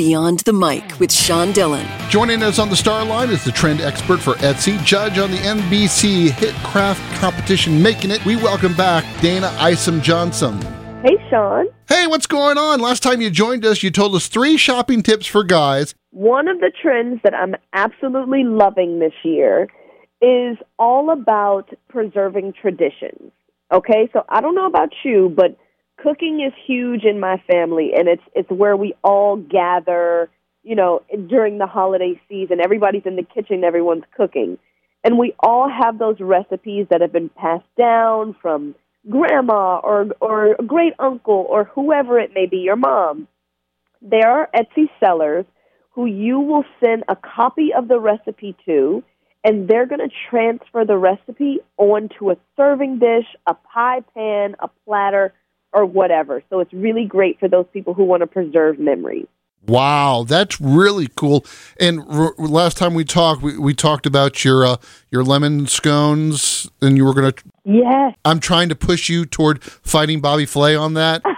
Beyond the Mic with Sean Dillon. Joining us on the star line is the trend expert for Etsy, judge on the NBC hit craft competition Making It. We welcome back Dayna Isom Johnson. Hey, Sean. Hey, what's going on? Last time you joined us, you told us three shopping tips for guys. One of the trends that I'm absolutely loving this year is all about preserving traditions. Okay, so I don't know about you, but cooking is huge in my family, and it's it's where we all gather. You know, during the holiday season, everybody's in the kitchen, everyone's cooking, and we all have those recipes that have been passed down from grandma or or great uncle or whoever it may be, your mom. There are Etsy sellers who you will send a copy of the recipe to, and they're going to transfer the recipe onto a serving dish, a pie pan, a platter, or whatever. So it's really great for those people who want to preserve memories. Wow, that's really cool. And r- last time we talked, we, we talked about your uh, your lemon scones, and you were gonna. Yes. I'm trying to push you toward fighting Bobby Flay on that.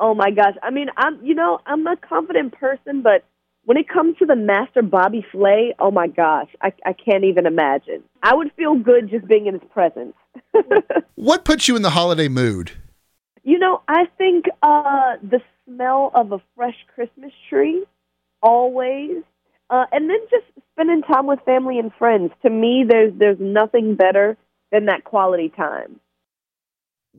oh my gosh! I mean, I'm you know I'm a confident person, but when it comes to the master Bobby Flay, oh my gosh, I, I can't even imagine. I would feel good just being in his presence. What puts you in the holiday mood? You know, I think uh, the smell of a fresh Christmas tree, always, uh, and then just spending time with family and friends. To me, there's there's nothing better than that quality time.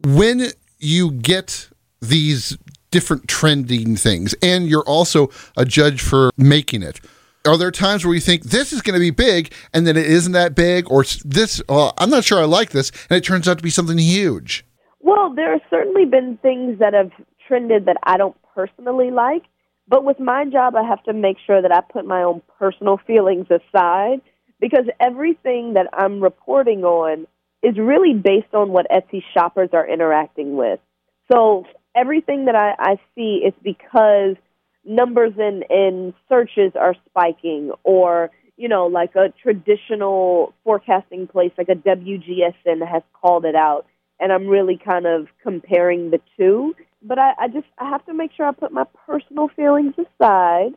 When you get these different trending things, and you're also a judge for making it. Are there times where you think this is going to be big and then it isn't that big, or this, uh, I'm not sure I like this, and it turns out to be something huge? Well, there have certainly been things that have trended that I don't personally like, but with my job, I have to make sure that I put my own personal feelings aside because everything that I'm reporting on is really based on what Etsy shoppers are interacting with. So everything that I, I see is because numbers in, in searches are spiking or you know, like a traditional forecasting place like a WGSN has called it out. And I'm really kind of comparing the two. But I, I just I have to make sure I put my personal feelings aside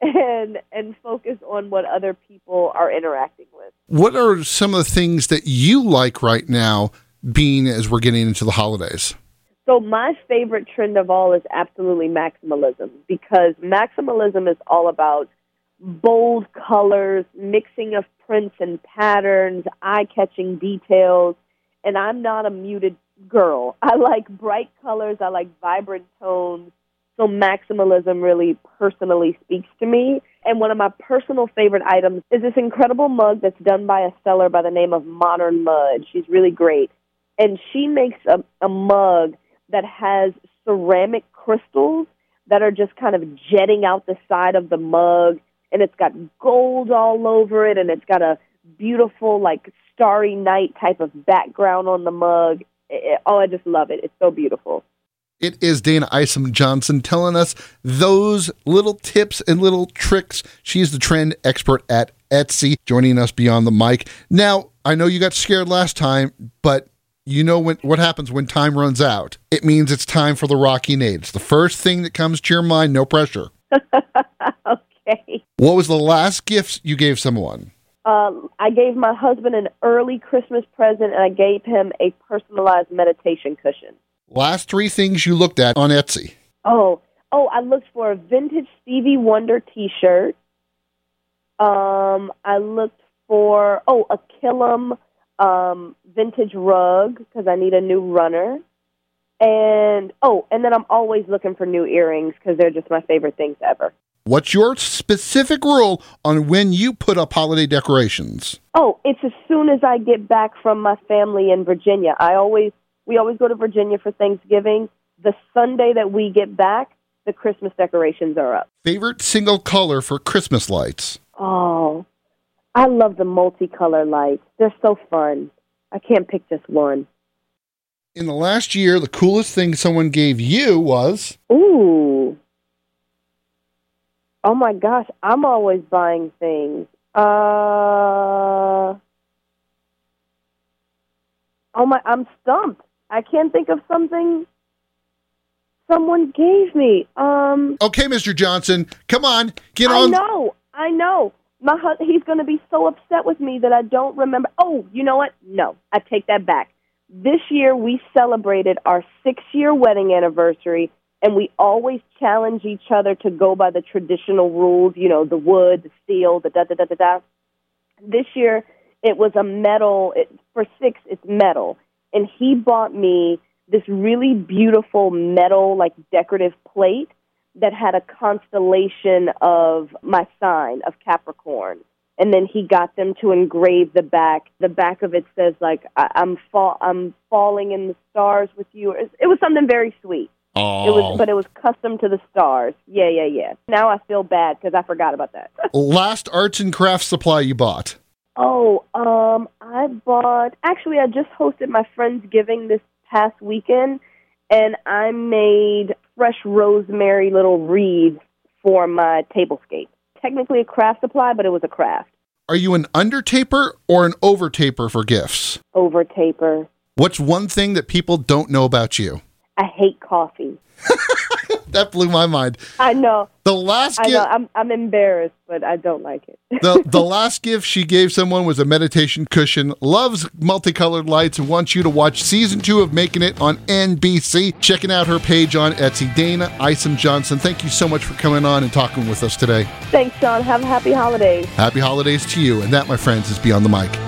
and and focus on what other people are interacting with. What are some of the things that you like right now being as we're getting into the holidays? So my favorite trend of all is absolutely maximalism because maximalism is all about bold colors, mixing of prints and patterns, eye-catching details, and I'm not a muted girl. I like bright colors, I like vibrant tones. So maximalism really personally speaks to me. And one of my personal favorite items is this incredible mug that's done by a seller by the name of Modern Mud. She's really great. And she makes a, a mug that has ceramic crystals that are just kind of jetting out the side of the mug and it's got gold all over it and it's got a beautiful like starry night type of background on the mug. It, oh, I just love it. It's so beautiful. It is Dayna Isom Johnson telling us those little tips and little tricks. She's the trend expert at Etsy, joining us beyond the mic. Now, I know you got scared last time, but you know when, what happens when time runs out. It means it's time for the Rocky Nade. It's the first thing that comes to your mind, no pressure. okay. What was the last gift you gave someone? Um, I gave my husband an early Christmas present and I gave him a personalized meditation cushion. Last three things you looked at on Etsy. Oh, oh, I looked for a vintage Stevie Wonder T-shirt. Um, I looked for oh a kilim um, vintage rug because I need a new runner. And oh, and then I'm always looking for new earrings because they're just my favorite things ever. What's your specific rule on when you put up holiday decorations? Oh, it's as soon as I get back from my family in Virginia. I always we always go to Virginia for Thanksgiving. The Sunday that we get back, the Christmas decorations are up. Favorite single color for Christmas lights? Oh, I love the multicolor lights. They're so fun. I can't pick just one. In the last year, the coolest thing someone gave you was. Ooh. Oh my gosh, I'm always buying things. Uh. Oh my, I'm stumped. I can't think of something Someone gave me. Um, Okay, Mr. Johnson, come on, get on. I know, I know. My hu- he's going to be so upset with me that I don't remember. Oh, you know what? No, I take that back. This year we celebrated our six-year wedding anniversary, and we always challenge each other to go by the traditional rules. You know, the wood, the steel, the da da da da da. This year it was a metal. It, for six, it's metal, and he bought me this really beautiful metal, like decorative plate that had a constellation of my sign of Capricorn. And then he got them to engrave the back. The back of it says like I- I'm fall I'm falling in the stars with you. It was something very sweet. It was, Oh, but it was custom to the stars. Yeah, yeah, yeah. Now I feel bad because I forgot about that. last arts and crafts supply you bought. Oh, um, I bought. Actually, I just hosted my friends giving this past weekend, and I made fresh rosemary little reeds for my tablescape. Technically a craft supply, but it was a craft Are you an undertaper or an overtaper for gifts? over taper. What's one thing that people don't know about you? I hate coffee. That blew my mind. I know. The last I know. gift, I'm I'm embarrassed, but I don't like it. the, the last gift she gave someone was a meditation cushion. Loves multicolored lights and wants you to watch season two of Making It on NBC. Checking out her page on Etsy. Dayna Isom Johnson, thank you so much for coming on and talking with us today. Thanks, Sean. Have a happy holidays. Happy holidays to you. And that, my friends, is Beyond the Mic.